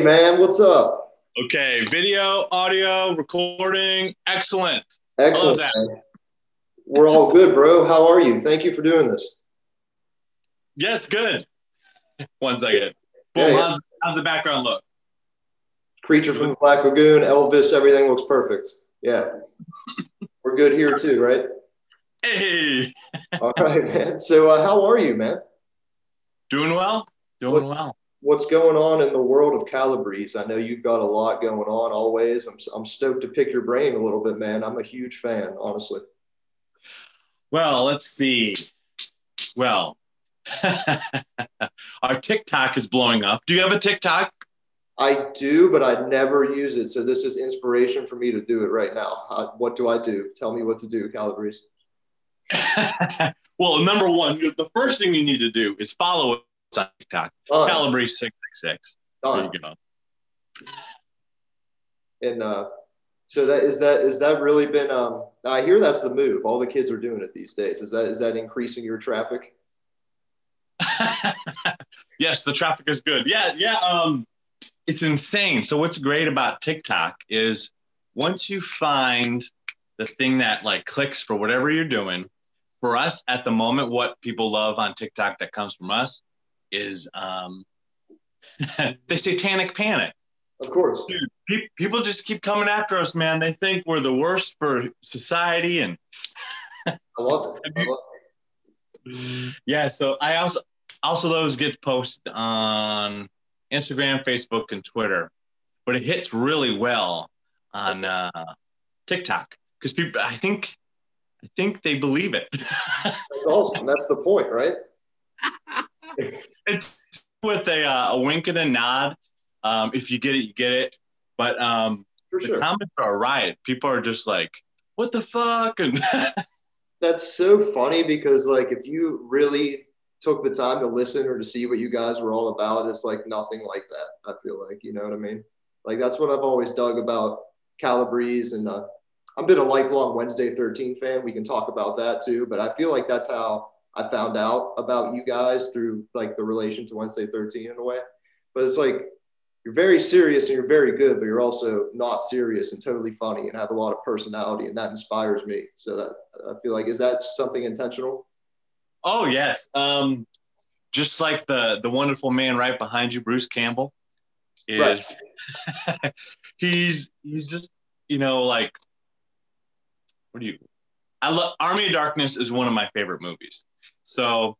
Hey, man, what's up? Okay, video, audio, recording, excellent. Excellent. We're all good, bro. How are you? Thank you for doing this. Yes, good. One second. Boom. yeah. How's, how's the background look? Creature from the Black Lagoon, Elvis, everything looks perfect. Yeah. We're good here too, right? Hey, All right, man. So, uh, how are you, man? doing well? Doing well. What's going on in the world of Calabrese? I know you've got a lot going on always. I'm, I'm stoked to pick your brain a little bit, man. I'm a huge fan, honestly. Well, let's see. Well, our TikTok is blowing up. Do you have a TikTok? I do, but I never use it. So, this is inspiration for me to do it right now. How, what do I do? Tell me what to do, Calabrese. well, number one, the first thing you need to do is follow on TikTok. Done. Calabrese six six six. There you go. And uh, so that is that is that really been? Um, I hear that's the move. All the kids are doing it these days. Is that is that increasing your traffic? yes, the traffic is good. Yeah, yeah. Um, it's insane. So what's great about TikTok is once you find the thing that like clicks for whatever you're doing, for us at the moment, what people love on TikTok that comes from us is um, the satanic panic. Of course. Dude, pe- people just keep coming after us, man. They think we're the worst for society and I love it. I love it. yeah so i also also those get posted on instagram facebook and twitter but it hits really well on uh, tiktok because people i think i think they believe it That's awesome. That's the point, right? it's with a, uh, a wink and a nod um, if you get it you get it but um, the sure. comments are a riot people are just like what the fuck and That's so funny because like if you really took the time to listen or to see what you guys were all about, it's like nothing like that. I feel like you know what I mean. Like that's what I've always dug about Calabrese, and uh, I've been a lifelong Wednesday 13 fan. We can talk about that too, but I feel like that's how I found out about you guys through like the relation to Wednesday 13 in a way. But it's like you're very serious and you're very good, but you're also not serious and totally funny and have a lot of personality, and that inspires me. So that I feel like is that something intentional? Oh yes. Um, just like the the wonderful man right behind you, Bruce Campbell, is he's he's just you know like what do you? I love Army of Darkness is one of my favorite movies. So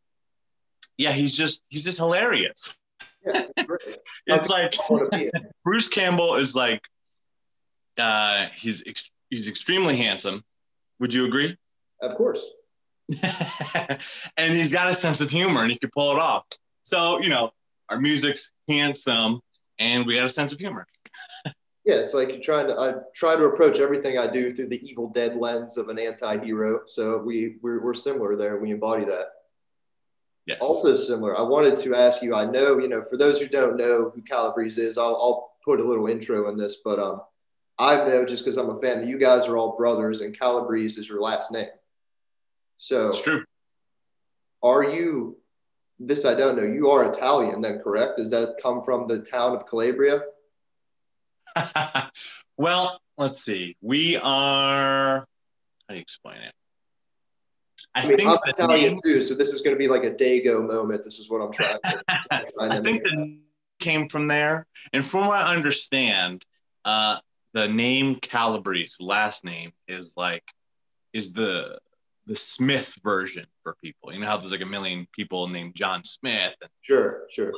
yeah, he's just he's just hilarious. Yeah, it's like I want to be in. Bruce Campbell is like uh, he's ex- he's extremely handsome. Would you agree? Of course. and he's got a sense of humor and he can pull it off. So, you know, our music's handsome and we got a sense of humor. Yeah, it's like you're trying to. I try to approach everything I do through the Evil Dead lens of an anti-hero. So we we're, we're similar there. We embody that. Yes. Also similar. I wanted to ask you. I know you know. For those who don't know who Calabrese is, I'll, I'll put a little intro in this. But um, I know just because I'm a fan that you guys are all brothers, and Calabrese is your last name. So it's true. are you? This I don't know. You are Italian, then correct? Does that come from the town of Calabria? well, let's see. We are, how do you explain it? I, I mean, think I'm Italian name- too, so this is going to be like a Dago moment. This is what I'm trying to. I think the name came from there. And from what I understand, uh, the name Calabrese, last name, is like is the the Smith version for people. You know how there's like a million people named John Smith. Sure, sure.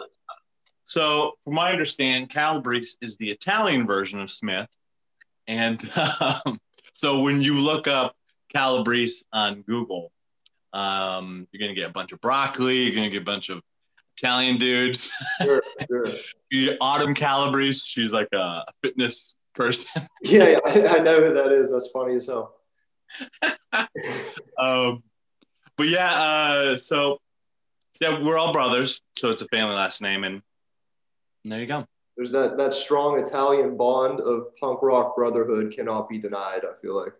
So, from what I understand, Calabrese is the Italian version of Smith. And um, so when you look up Calabrese on Google, um, you're going to get a bunch of broccoli. You're going to get a bunch of Italian dudes. Sure, sure. Autumn Calabrese. She's like a fitness person. Yeah, yeah I, I know who that is. That's funny as hell. um, but yeah, uh, so yeah, we're all brothers, so it's a family last name, and there you go. There's that that strong Italian bond of punk rock brotherhood cannot be denied. I feel like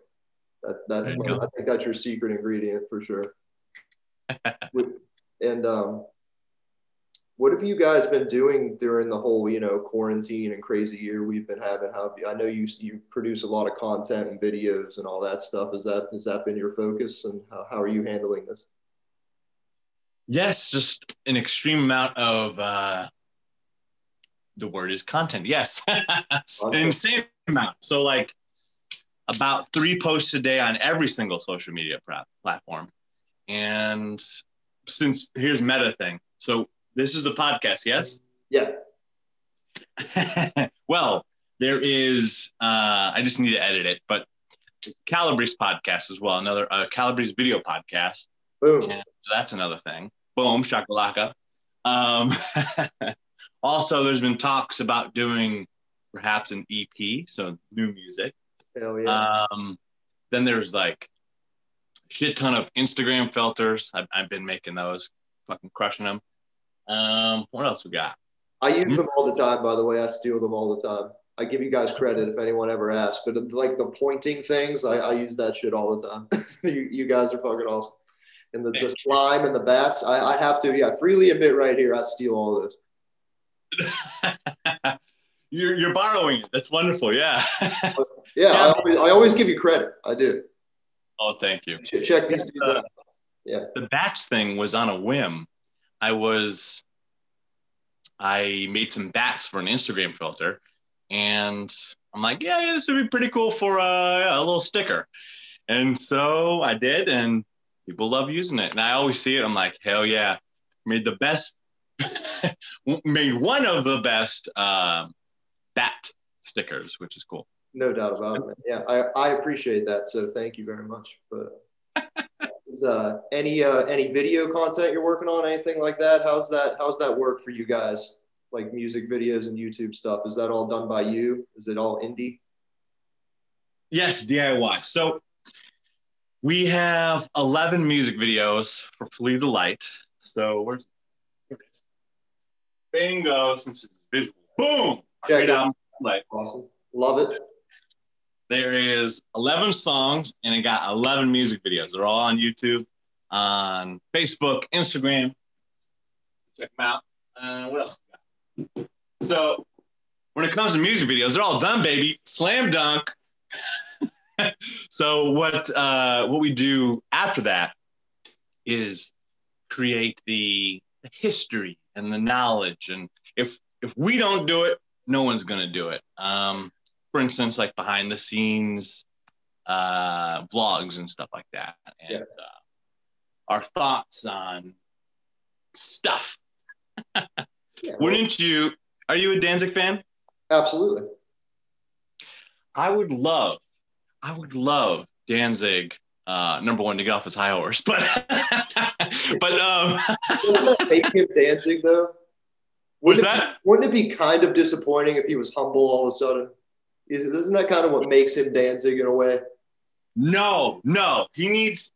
that that's There you one, go. I think that's your secret ingredient for sure. And um, what have you guys been doing during the whole, you know, quarantine and crazy year we've been having? How I know you you produce a lot of content and videos and all that stuff. Is that has that been your focus, and how, how are you handling this? Yes, just an extreme amount of uh, the word is content. Yes, an insane amount. So like about three posts a day on every single social media platform, and since here's meta thing. So this is the podcast, yes? Yeah. well, there is, uh, I just need to edit it, but Calabrese podcast as well, another uh, Calabrese video podcast. Boom. that's another thing. Boom, shakalaka. Um, also, there's been talks about doing perhaps an EP, so new music. Hell yeah. Um, then there's like shit ton of Instagram filters. I've, I've been making those, fucking crushing them. Um, what else we got? I use them all the time, by the way. I steal them all the time. I give you guys credit if anyone ever asks, but like the pointing things, I, I use that shit all the time. you, you guys are fucking awesome. And the, the slime and the bats, I, I have to, yeah, freely admit right here, I steal all of this. you're, you're borrowing it. That's wonderful. Yeah. yeah, yeah. I, always, I always give you credit. I do. Oh, thank you. Check these dudes out. Yeah. The bats thing was on a whim. I was I made some bats for an Instagram filter, and I'm like, yeah, yeah, this would be pretty cool for a, a little sticker. And so I did, and people love using it. And I always see it. I'm like, hell yeah, made the best, made one of the best um, bat stickers, which is cool. No doubt about it. Man. Yeah, I, I appreciate that. So thank you very much. But is uh, any uh, any video content you're working on, anything like that? How's that? How's that work for you guys? Like music videos and YouTube stuff. Is that all done by you? Is it all indie? Yes, DIY. So we have 11 music videos for Flee the Light. So where's bingo since it's visual. Boom! Check it out. Awesome. Love it there is 11 songs and it got 11 music videos. They're all on YouTube, on Facebook, Instagram. Check them out. Uh, what else? So when it comes to music videos, they're all done, baby. Slam dunk. so what uh, what we do after that is create the history and the knowledge, and if if we don't do it, no one's gonna do it. Um, for instance, like behind the scenes uh, vlogs and stuff like that, and yeah. uh, our thoughts on stuff. yeah, Wouldn't you? Are you a Danzig fan? Absolutely. I would love, I would love Danzig uh, number one to get off his high horse, but but um, make him Danzig though. Was wouldn't that? It, wouldn't it be kind of disappointing if he was humble all of a sudden? Is isn't that kind of what makes him Danzig in a way? No, no, he needs.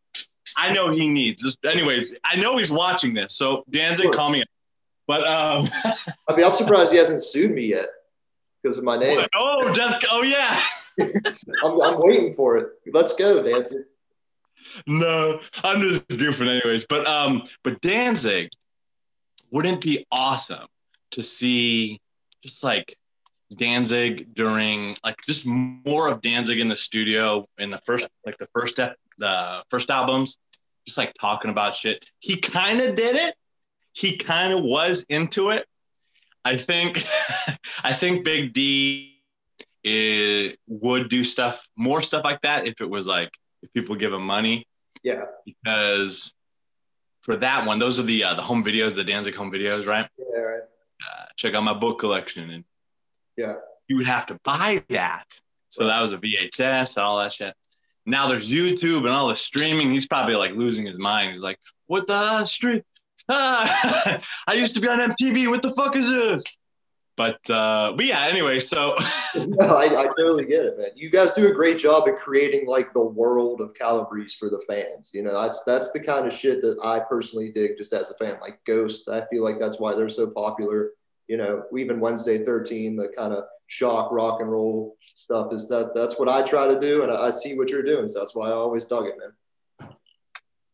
I know he needs. Just, anyways, I know he's watching this, so Danzig, call me. Up. But um, I mean, I'm surprised he hasn't sued me yet because of my name. Oh, Def, oh yeah. I'm, I'm waiting for it. Let's go, Danzig. No, I'm just goofing, anyways. But um, but Danzig, wouldn't it be awesome to see just like Danzig during like just more of Danzig in the studio in the first like the first step the first albums, just like talking about shit. He kind of did it. He kind of was into it. I think I think Big D it would do stuff more stuff like that if it was like if people give him money. Yeah. Because for that one, those are the uh, the home videos, the Danzig home videos, right? Yeah, right. Uh, check out my book collection and yeah. You would have to buy that. So that was a VHS, and all that shit. Now there's YouTube and all the streaming. He's probably like losing his mind. He's like, what the street? Ah, I used to be on MTV. What the fuck is this? But uh, but yeah, anyway, so no, I, I totally get it, man. You guys do a great job at creating like the world of Calabrese for the fans. You know, that's that's the kind of shit that I personally dig just as a fan. Like Ghost, I feel like that's why they're so popular you know, even Wednesday 13, the kind of shock rock and roll stuff is that that's what I try to do. And I, see what you're doing. So that's why I always dug it, man.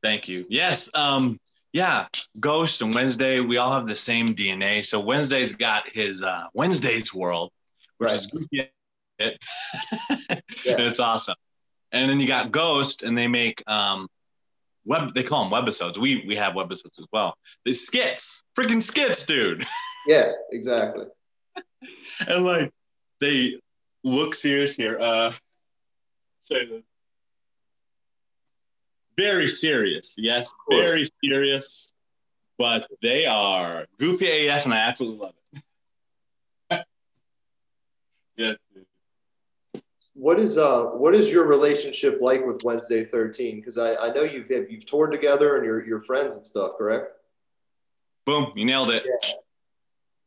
Thank you. Yes. Um, yeah. Ghost and Wednesday, we all have the same DNA. So Wednesday's got his uh, Wednesday's World, which Right. is goofy. It. Yeah. It's awesome. And then you got Ghost, and they make um, web. They call them webisodes. We we have webisodes as well. The skits, freaking skits, dude. Yeah, exactly. and like they look serious here. Uh, show you this. very serious. Yes, very serious. But they are goofy AF, and I absolutely love it. yes. What is uh what is your relationship like with Wednesday 13? Because I, I know you've you've toured together and you're you're friends and stuff, correct? Boom! You nailed it.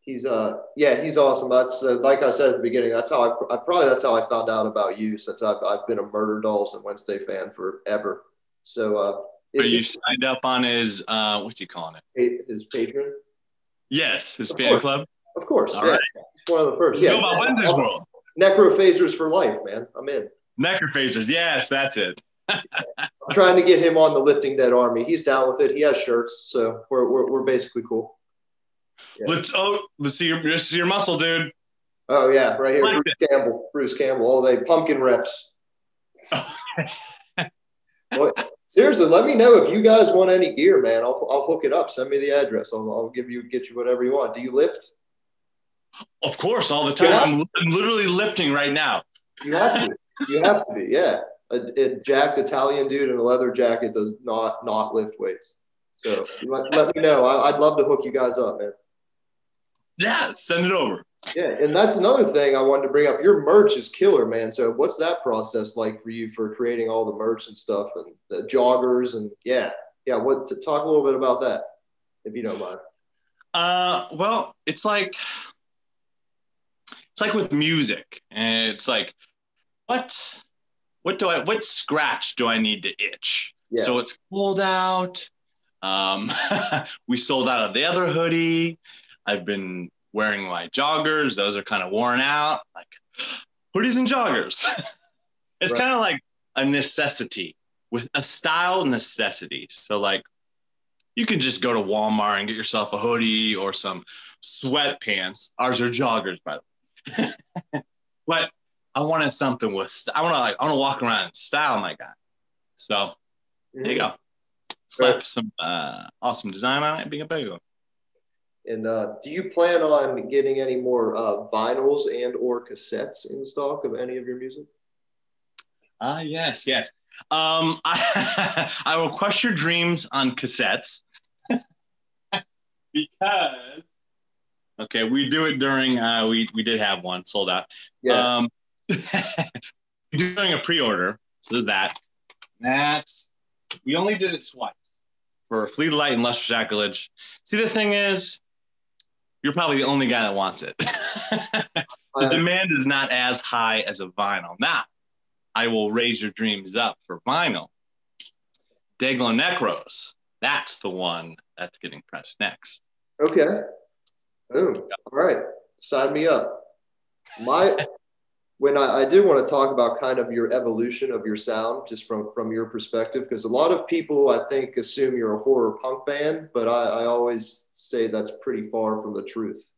He's uh yeah he's awesome. That's uh, like I said at the beginning. That's how I, I probably that's how I found out about you since I've I've been a Murder Dolls and Wednesday fan forever. So uh, is you he signed up on his uh, what's he calling it? his Patreon? Yes, his Of fan course. club. Of course, All yeah. right. One of the first. You Yeah, know about Wednesday's World. Necrophasers for life, man. I'm in. Necrophasers. Yes, that's it. I'm trying to get him on the Lifting Dead Army. He's down with it. He has shirts, so we're we're, we're basically cool. Yeah. Let's oh, let's see your let's see your muscle, dude. Oh yeah, right here, Like Bruce Campbell. Bruce Campbell. All day pumpkin reps. Well, seriously, let me know if you guys want any gear, man. I'll, I'll hook it up. Send me the address. I'll, I'll give you get you whatever you want. Do you lift? Of course, all the time. Yeah. I'm, I'm literally lifting right now. You have to. you have to be. Yeah, a, a jacked Italian dude in a leather jacket does not not lift weights. So let, let me know. I, I'd love to hook you guys up, man. Yeah, send it over. Yeah, and that's another thing I wanted to bring up. Your merch is killer, man. So what's that process like for you for creating all the merch and stuff and the joggers and yeah, yeah. What to talk a little bit about that, if you don't mind. Uh, well, it's like it's like with music, and it's like what what do I what scratch do I need to itch? Yeah. So it's cold out. Um, we sold out of the other hoodie. I've been wearing my joggers; those are kind of worn out. Like hoodies and joggers. it's Right. kind of like a necessity with a style necessity. So like you can just go to Walmart and get yourself a hoodie or some sweatpants. Ours are joggers, by the way. but I wanted something with. I want to like. I want to walk around in style, my guy. So there you go. Slap some uh, awesome design on it and being a big one. And uh, do you plan on getting any more uh, vinyls and or cassettes in stock of any of your music? Ah, yes, yes. Um, I, I will crush your dreams on cassettes because okay, we do it during. Uh, we we did have one sold out. Yeah. Um, doing a pre-order, so there's that. That's we only did it twice for Flee the Light and Lust for Sacrilege. See, the thing is, you're probably the only guy that wants it. the demand is not as high as a vinyl. Now, I will raise your dreams up for vinyl. Dayglow Necros, that's the one that's getting pressed next. Okay. Boom. All right. Sign me up. My when I, I do want to talk about kind of your evolution of your sound, just from from your perspective, because a lot of people I think assume you're a horror punk band, but I, I always say that's pretty far from the truth.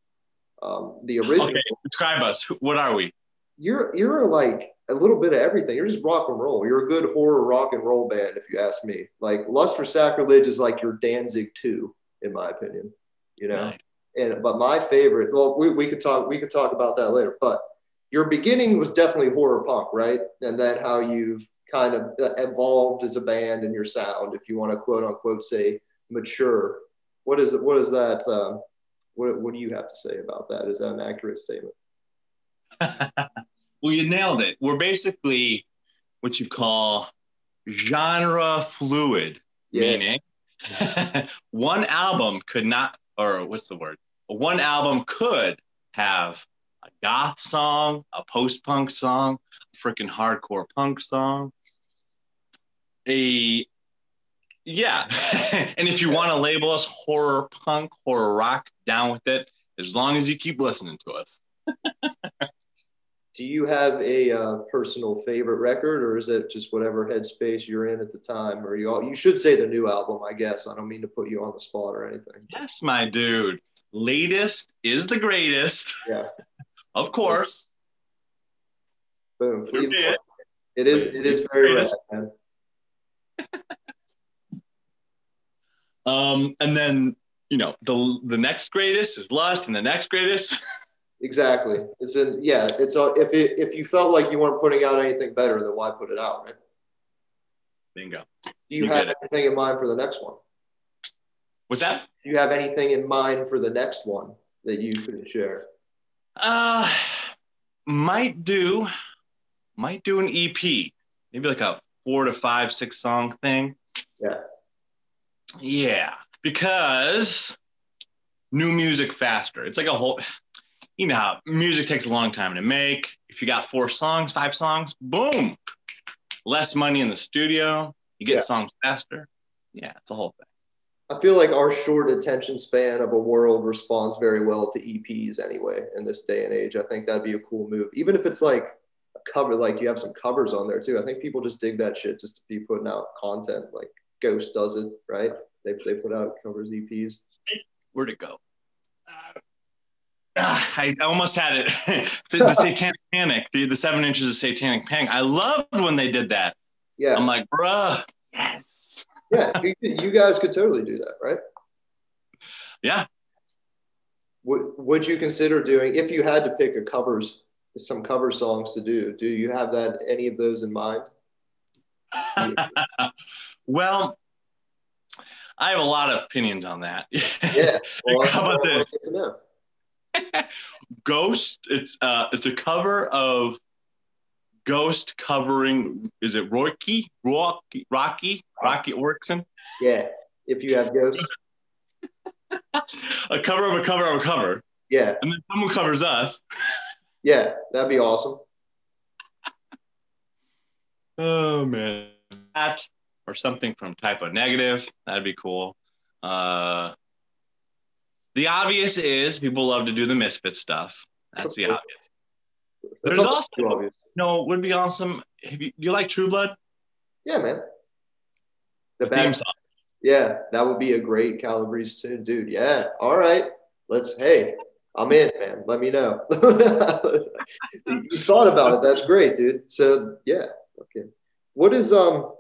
Um, the original, Okay, describe us. What are we? you're you're like a little bit of everything. You're just rock and roll. You're a good horror rock and roll band, if you ask me. Like Lust for Sacrilege is like your Danzig two, in my opinion. You know Right. and but my favorite well we, we could talk we could talk about that later but your beginning was definitely horror punk right? And then how you've kind of uh, evolved as a band and your sound if you want to quote unquote say mature. What is it what is that um, what, what do you have to say about that? Is that an accurate statement? Well, you nailed it. We're basically what you call genre fluid, yeah. meaning one album could not, or what's the word? One album could have a goth song, a post punk song, a freaking hardcore punk song, a yeah. and if you want to label us horror punk, horror rock, down with it, as long as you keep listening to us. do you have a uh, personal favorite record, or is it just whatever headspace you're in at the time? Or you all, you should say the new album, I guess. I don't mean to put you on the spot or anything. Yes, my dude. Latest is the greatest. Yeah. Of course. Boom. It is. It is very rad, man. um, and then you know the the next greatest is Lust, and the next greatest. exactly. It's in. Yeah. It's a, if it if you felt like you weren't putting out anything better, then why put it out, right? Bingo. Do you, you have anything in mind for the next one? What's that? Do you have anything in mind for the next one that you could share? Uh, might do might do an EP, maybe like a four to five, six song thing. Yeah. Yeah, because new music faster. It's like a whole, you know, how music takes a long time to make. If you got four songs, five songs, boom, less money in the studio. You get yeah. songs faster. Yeah, it's a whole thing. I feel like our short attention span of a world responds very well to EPs anyway in this day and age. I think that'd be a cool move. Even if it's like a cover like you have some covers on there too. I think people just dig that shit just to be putting out content. Like Ghost does it, right? They they put out covers EPs. Where'd it go? Uh, I almost had it. the, the, Satanic Panic, the, the seven inches of Satanic Panic. I loved when they did that. Yeah. I'm like, bruh, yes. Yeah, you, guys could totally do that, right? Yeah. Would, would you consider doing if you had to pick a covers some cover songs to do. Do you have that any of those in mind? well, I have a lot of opinions on that. yeah. Well, How about this? Ghost. It's uh, it's a cover of Ghost covering. Is it Rocky? Rocky? Rocky? Roky Erickson? Yeah. If you have Ghost. a cover of a cover of a cover. Yeah. And then someone covers us. Yeah, that'd be awesome. oh man, that or something from Type O Negative. That'd be cool. Uh, the obvious is people love to do the misfit stuff. That's the obvious. There's also obvious. No would be awesome. You, do you like True Blood? Yeah, man. The, the theme song. Yeah, that would be a great Calabrese tune, dude. Yeah. All right. Let's hey, I'm in, man. Let me know. you thought about it. That's great, dude. So yeah, okay. What is um,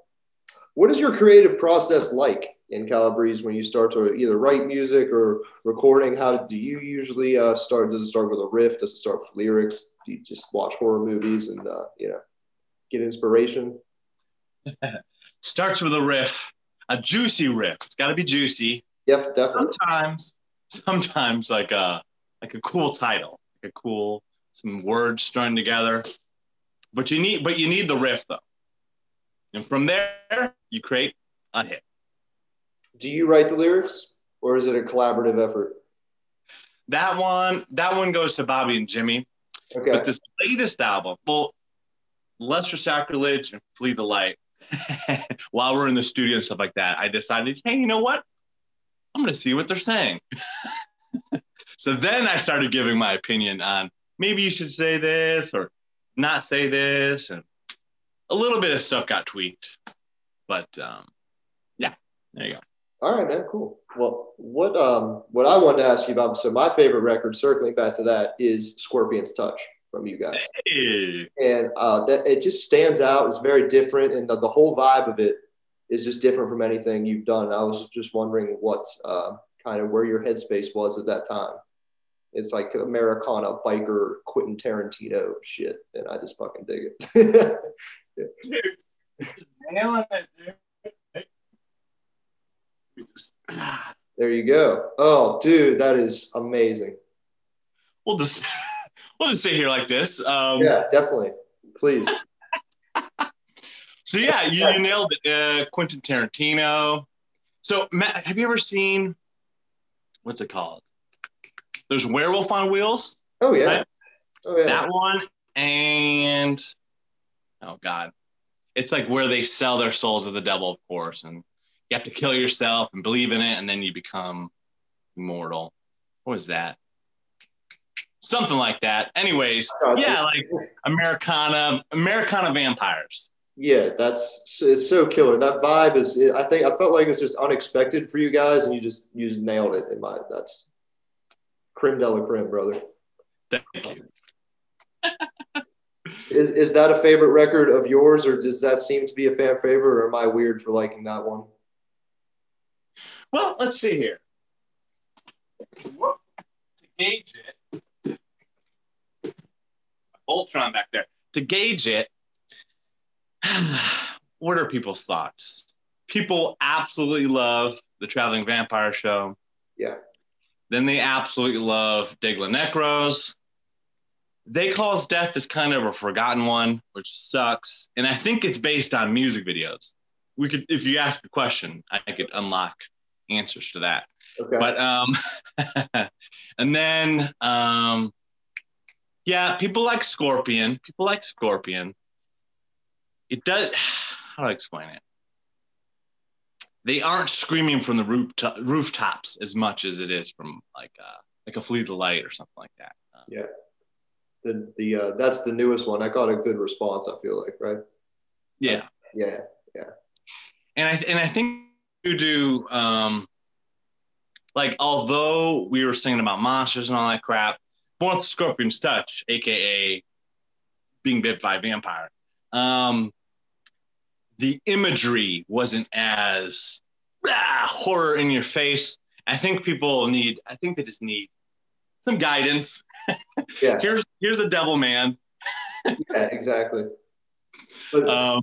what is your creative process like in Calabrese when you start to either write music or recording? How do you usually uh, start? Does it start with a riff? Does it start with lyrics? Do you just watch horror movies and uh, you know get inspiration? Starts with a riff, a juicy riff. It's got to be juicy. Yep, definitely. Sometimes, sometimes like uh like a cool title, like a cool some words strung together. But you need but you need the riff though. And from there you create a hit. Do you write the lyrics or is it a collaborative effort? That one that one goes to Bobby and Jimmy. Okay. But this latest album, well, Lust for Sacrilege and Flee the Light, while we're in the studio and stuff like that, I decided, hey, you know what? I'm gonna see what they're saying. So then I started giving my opinion on maybe you should say this or not say this. And a little bit of stuff got tweaked. But um, yeah, there you go. All right, man, cool. Well, what um what I wanted to ask you about, so my favorite record, circling back to that, is Scorpion's Touch from you guys. Hey. And uh, that it just stands out. It's very different, and the, the whole vibe of it is just different from anything you've done. I was just wondering what uh, kind of where your headspace was at that time. It's like Americana biker Quentin Tarantino shit, and I just fucking dig it. there you go. Oh, dude, that is amazing. We'll just we'll just sit here like this. Um, yeah, definitely. Please. so yeah, you, you nailed it. Uh, Quentin Tarantino. So Matt, have you ever seen what's it called? There's Werewolf on Wheels. Oh yeah. Right? Oh yeah. That one and oh god, it's like where they sell their soul to the devil, of course, and you have to kill yourself and believe in it, and then you become immortal. What was that? something like that. Anyways, uh, yeah, like Americana, Americana vampires. Yeah, that's it's so killer. That vibe is. I think I felt like it's just unexpected for you guys, and you just you just nailed it. In my that's creme de la creme, brother. Thank you. is is that a favorite record of yours, or does that seem to be a fan favorite, or am I weird for liking that one? Well, let's see here. To gauge it, Voltron back there. To gauge it, what are people's thoughts? People absolutely love the Traveling Vampire Show. Yeah. Then they absolutely love Dayglow Necros. They Call Death is kind of a forgotten one, which sucks. And I think it's based on music videos. We could, if you ask a question, I could unlock answers to that. Okay. But um, and then um, yeah, people like Scorpion. People like Scorpion. It does. How do I explain it? They aren't screaming from the rooftop, rooftops as much as it is from like uh, like a Flee the Light or something like that. Um, yeah, the the uh, that's the newest one. I got a good response. I feel like right. Yeah. Yeah. Yeah. And I and I think you do um, like although we were singing about monsters and all that crap, Born with Scorpion's Touch, aka being bit by a vampire, um, the imagery wasn't as ah, horror in your face. I think people need. I think they just need some guidance. Yeah. here's here's a devil man. yeah, exactly. But, um,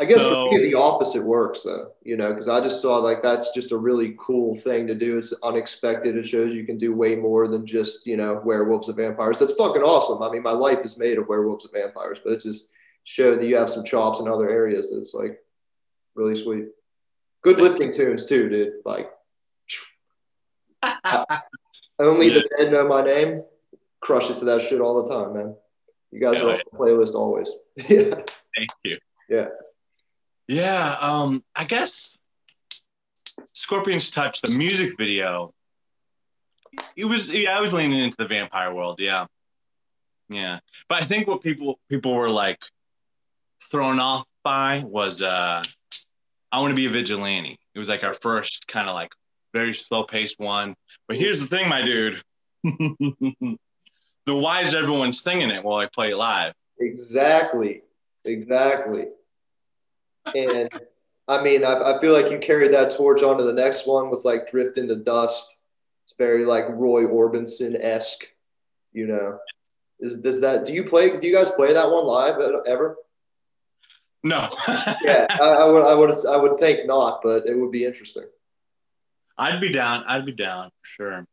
I guess so, for me, the opposite works though, you know, because I just saw like that's just a really cool thing to do. It's unexpected. It shows you can do way more than just, you know, werewolves and vampires. That's fucking awesome. I mean, my life is made of werewolves and vampires, but it just showed that you have some chops in other areas that's like really sweet. Good lifting tunes too, dude. Like, only yeah. the dead know my name. Crush it to that shit all the time, man. You guys yeah, are on the playlist always. yeah. Thank you. Yeah. Yeah, um, I guess Scorpion's Touch, the music video, it was yeah, I was leaning into the vampire world, yeah. Yeah. But I think what people people were like thrown off by was uh I want to be a vigilante. It was like our first kind of like very slow paced one. But here's the thing, my dude. the why is everyone singing it while I play it live? Exactly. Exactly. And I mean, I, I feel like you carried that torch onto the next one with like Drift into Dust. It's very like Roy Orbison esque, you know. Is does that? Do you play? Do you guys play that one live ever? No. yeah, I, I, would. I would. I would think not, but it would be interesting. I'd be down. I'd be down for sure.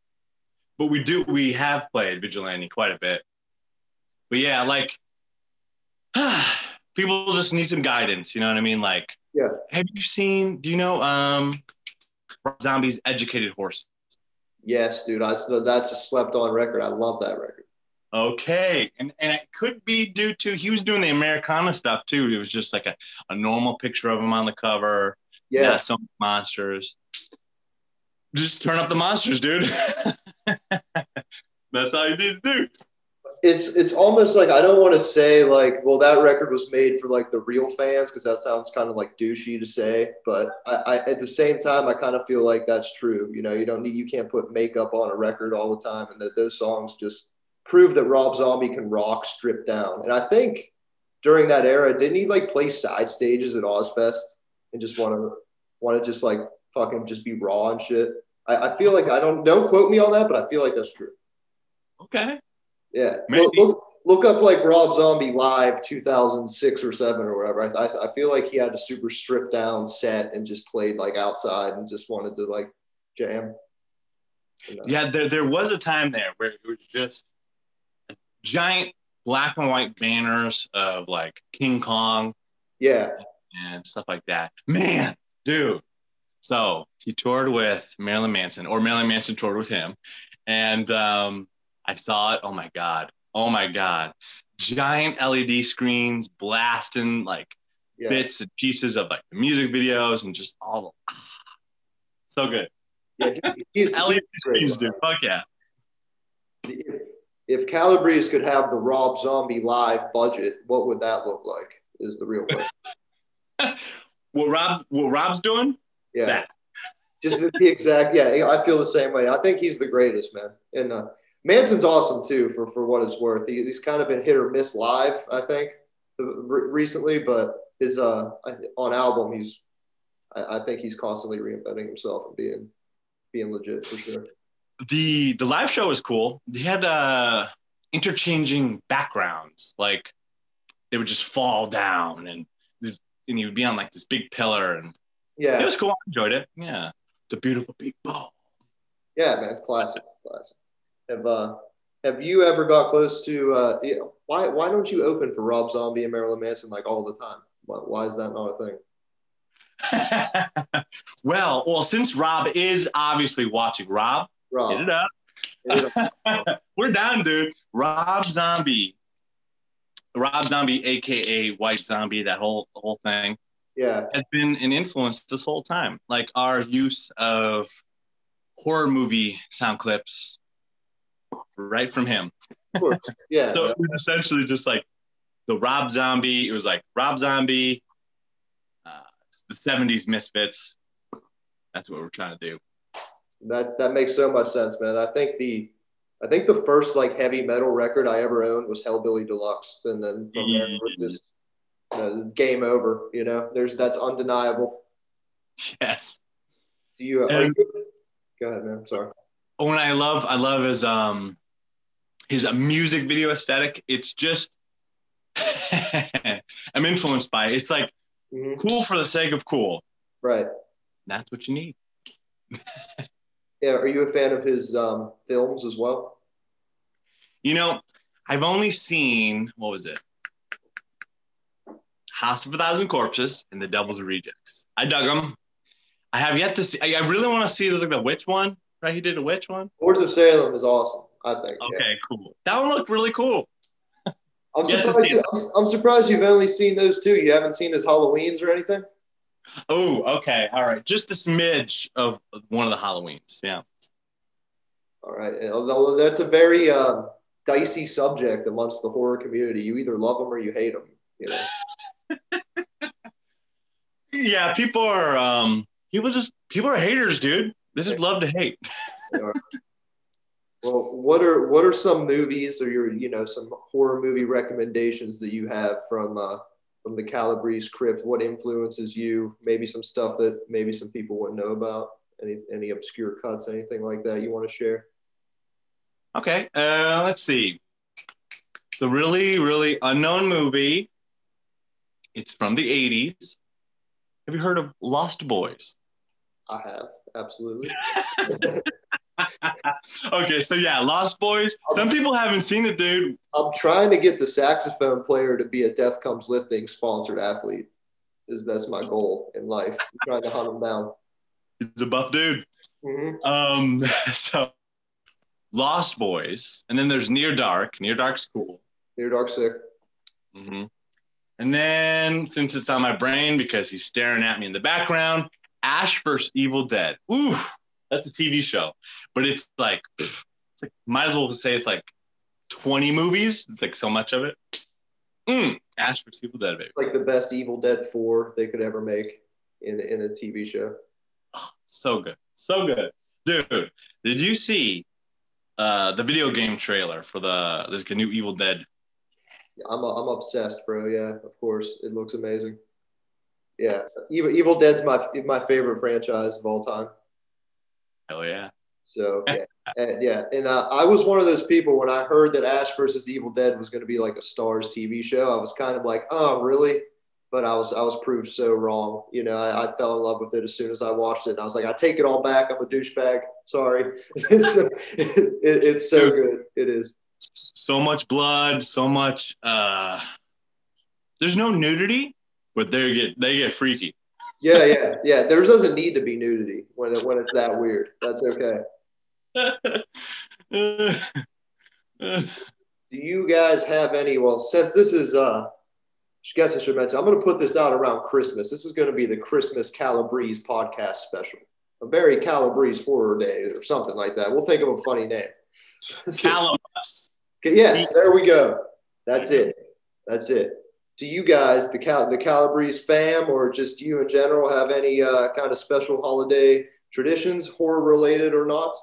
But we do. We have played Vigilante quite a bit. But yeah, like people just need some guidance. You know what I mean? Like, yeah. Have you seen? Do you know um, Zombies Educated Horses? Yes, dude. I, that's a slept on record. I love that record. Okay, and and it could be due to he was doing the Americana stuff too. It was just like a, a normal picture of him on the cover. Yeah, not some monsters. Just turn up the monsters, dude. That's all you need to do it's it's almost like I don't want to say like, well, that record was made for like the real fans because that sounds kind of like douchey to say. But I, I, at the same time, I kind of feel like that's true. You know, you don't need you can't put makeup on a record all the time, and that those songs just prove that Rob Zombie can rock stripped down. And I think during that era, didn't he like play side stages at Ozzfest and just want to want to just like fucking just be raw and shit? I, I feel like I don't don't quote me on that, but I feel like that's true. Okay. Yeah. Look, look, look, up like Rob Zombie live 2006 or seven or whatever. I, I, I feel like he had a super stripped down set and just played like outside and just wanted to like jam. You know? Yeah, there, there was a time there where it was just giant black and white banners of like King Kong. Yeah. And stuff like that. Man, dude. So he toured with Marilyn Manson, or Marilyn Manson toured with him. And um, I saw it. Oh my God. Oh my God. Giant LED screens blasting like yeah. bits and pieces of like the music videos and just all the, ah, so good. Yeah, he's, LED screens, dude. Fuck yeah. if Calabrese could have the Rob Zombie live budget, what would that look like? Is the real question. what Rob what Rob's doing? Yeah. That. Just the, the exact. Yeah, I feel the same way. I think he's the greatest man, and uh, Manson's awesome too for for what it's worth. He, he's kind of been hit or miss live, I think, recently, but his uh on album he's I, I think he's constantly reinventing himself and being being legit for sure. The the live show was cool. They had uh interchanging backgrounds, like they would just fall down and and he would be on like this big pillar and yeah, it was cool. I enjoyed it. Yeah, the beautiful big ball. Yeah, man, classic, classic. Have uh have you ever got close to uh why why don't you open for Rob Zombie and Marilyn Manson like all the time? Why, why is that not a thing? well, well, since Rob is obviously watching, Rob, Rob. Hit it up. Hit it up. We're down, dude. Rob Zombie. Rob Zombie, aka White Zombie, that whole whole thing. Yeah. Has been an influence this whole time. Like our use of horror movie sound clips right from him. Of course. Yeah. so it was essentially just like the Rob Zombie. It was like Rob Zombie, uh, the 70s misfits. That's what we're trying to do. That's that makes so much sense, man. I think the I think the first like heavy metal record I ever owned was Hellbilly Deluxe, and then from there it was just uh, game over. You know, there's that's undeniable. Yes. Do you? Uh, you go ahead, man. sorry. When I love, I love his um his music video aesthetic. It's just I'm influenced by it. It's like Mm-hmm. Cool for the sake of cool. Right. That's what you need. yeah. Are you a fan of his um, films as well? You know, I've only seen what was it? House of a Thousand Corpses and The Devil's Rejects. I dug them. I have yet to see. I really want to see. There's like the witch one, right? He did a witch one. Lords of Salem is awesome. I think. Okay, yeah. cool. That one looked really cool. I'm surprised, you, I'm, I'm surprised you've only seen those two. You haven't seen his Halloweens or anything? Oh, okay. All right. Just a smidge of one of the Halloweens. Yeah. All right. Although that's a very uh, dicey subject amongst the horror community. You either love them or you hate them. You know. yeah, people are um, people just people are haters, dude. They just love to hate. Well, what are what are some movies or your you know some horror movie recommendations that you have from uh, from the Calabrese crypt? What influences you? Maybe some stuff that maybe some people wouldn't know about. Any any obscure cuts, anything like that you want to share? Okay, uh, let's see. It's a really really unknown movie. It's from the '80s. Have you heard of Lost Boys? I have absolutely. okay, so yeah, Lost Boys. Some people haven't seen it, dude. I'm trying to get the saxophone player to be a Death Comes Lifting sponsored athlete. Is that's my goal in life? I'm trying to hunt him down. He's a buff dude. Mm-hmm. Um, so Lost Boys, and then there's Near Dark. Near Dark's cool. Near Dark sick. Mm-hmm. And then, since it's on my brain because he's staring at me in the background, Ash vs. Evil Dead. Ooh, that's a TV show, but it's like it's like might as well say it's like 20 movies. It's like so much of it. Mm, Ash vs. Evil Dead, baby. Like the best Evil Dead four they could ever make in in a TV show. Oh, so good, so good, dude. Did you see uh, the video game trailer for the a new Evil Dead? I'm I'm obsessed, bro. Yeah, of course, it looks amazing. Yeah, Evil, Evil Dead's my my favorite franchise of all time. Hell yeah. So yeah, and, yeah, and uh, I was one of those people when I heard that Ash versus Evil Dead was going to be like a Starz TV show. I was kind of like, oh, really? But I was I was proved so wrong. You know, I, I fell in love with it as soon as I watched it. And I was like, I take it all back. I'm a douchebag. Sorry. it's, it, it's so good. It is. So much blood. So much. uh There's no nudity, but they get they get freaky yeah, yeah, yeah. There doesn't need to be nudity when it, when it's that weird. That's okay. Do you guys have any? Well, since this is, uh, I guess I should mention, I'm going to put this out around Christmas. This is going to be the Christmas Calabrese podcast special, a very Calabrese horror day or something like that. We'll think of a funny name. Okay, yes, there we go. That's it. That's it. Do you guys, the Cal- the Calabrese fam, or just you in general, have any uh, kind of special holiday traditions, horror related or not?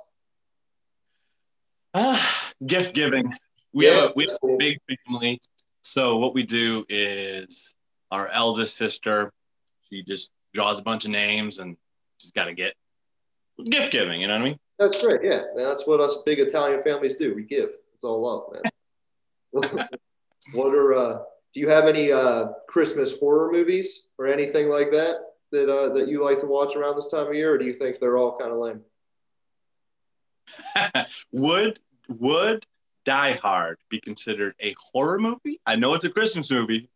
Ah, gift giving. We Yeah, have a, we have cool. a big family. So what we do is our eldest sister, she just draws a bunch of names and she's got to get gift giving. You know what I mean? That's great. Yeah, man, that's what us big Italian families do. We give. It's all love, man. what are? Uh, do you have any uh, Christmas horror movies or anything like that that uh, that you like to watch around this time of year, or do you think they're all kind of lame? would would Die Hard be considered a horror movie? I know it's a Christmas movie.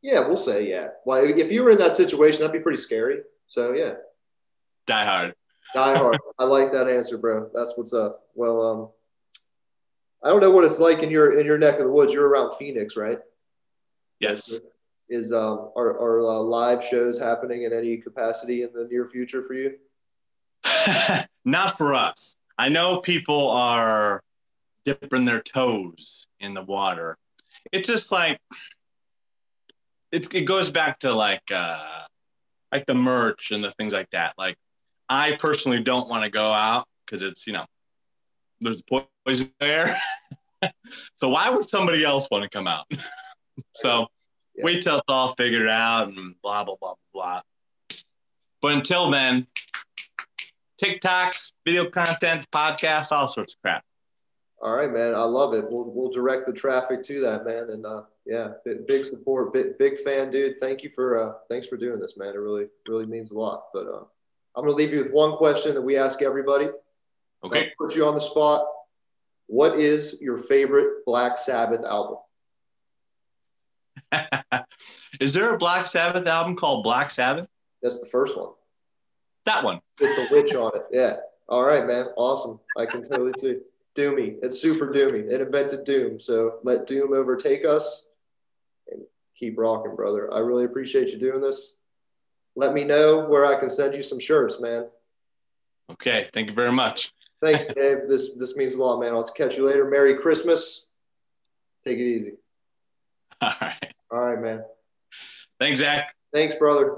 Yeah, we'll say yeah. Well, if you were in that situation, that'd be pretty scary. So yeah, Die Hard. Die Hard. I like that answer, bro. That's what's up. Well, um, I don't know what it's like in your in your neck of the woods. You're around Phoenix, right? Yes. Is um are are uh, live shows happening in any capacity in the near future for you? Not for us. I know people are dipping their toes in the water. It's just like it's, it goes back to like uh, like the merch and the things like that. Like I personally don't want to go out because it's you know there's poison there. so why would somebody else want to come out? so Yeah. wait till it's all figured out and blah blah blah blah. But until then, TikToks, video content, podcasts, all sorts of crap. All right, man. I love it. We'll we'll direct the traffic to that, man. And uh, yeah, big, big support, big big fan, dude. Thank you for uh, thanks for doing this, man. It really really means a lot. But uh, I'm gonna leave you with one question that we ask everybody. Okay. I'll put you on the spot. What is your favorite Black Sabbath album? Is there a Black Sabbath album called Black Sabbath? That's the first one. That one. With the witch on it. Yeah. All right, man. Awesome. I can totally see. Doomy. It's super doomy. It invented Doom. So let Doom overtake us and keep rocking, brother. I really appreciate you doing this. Let me know where I can send you some shirts, man. Okay. Thank you very much. Thanks, Dave. This this means a lot, man. I'll catch you later. Merry Christmas. Take it easy. All right. All right, man. Thanks, Zach. Thanks, brother.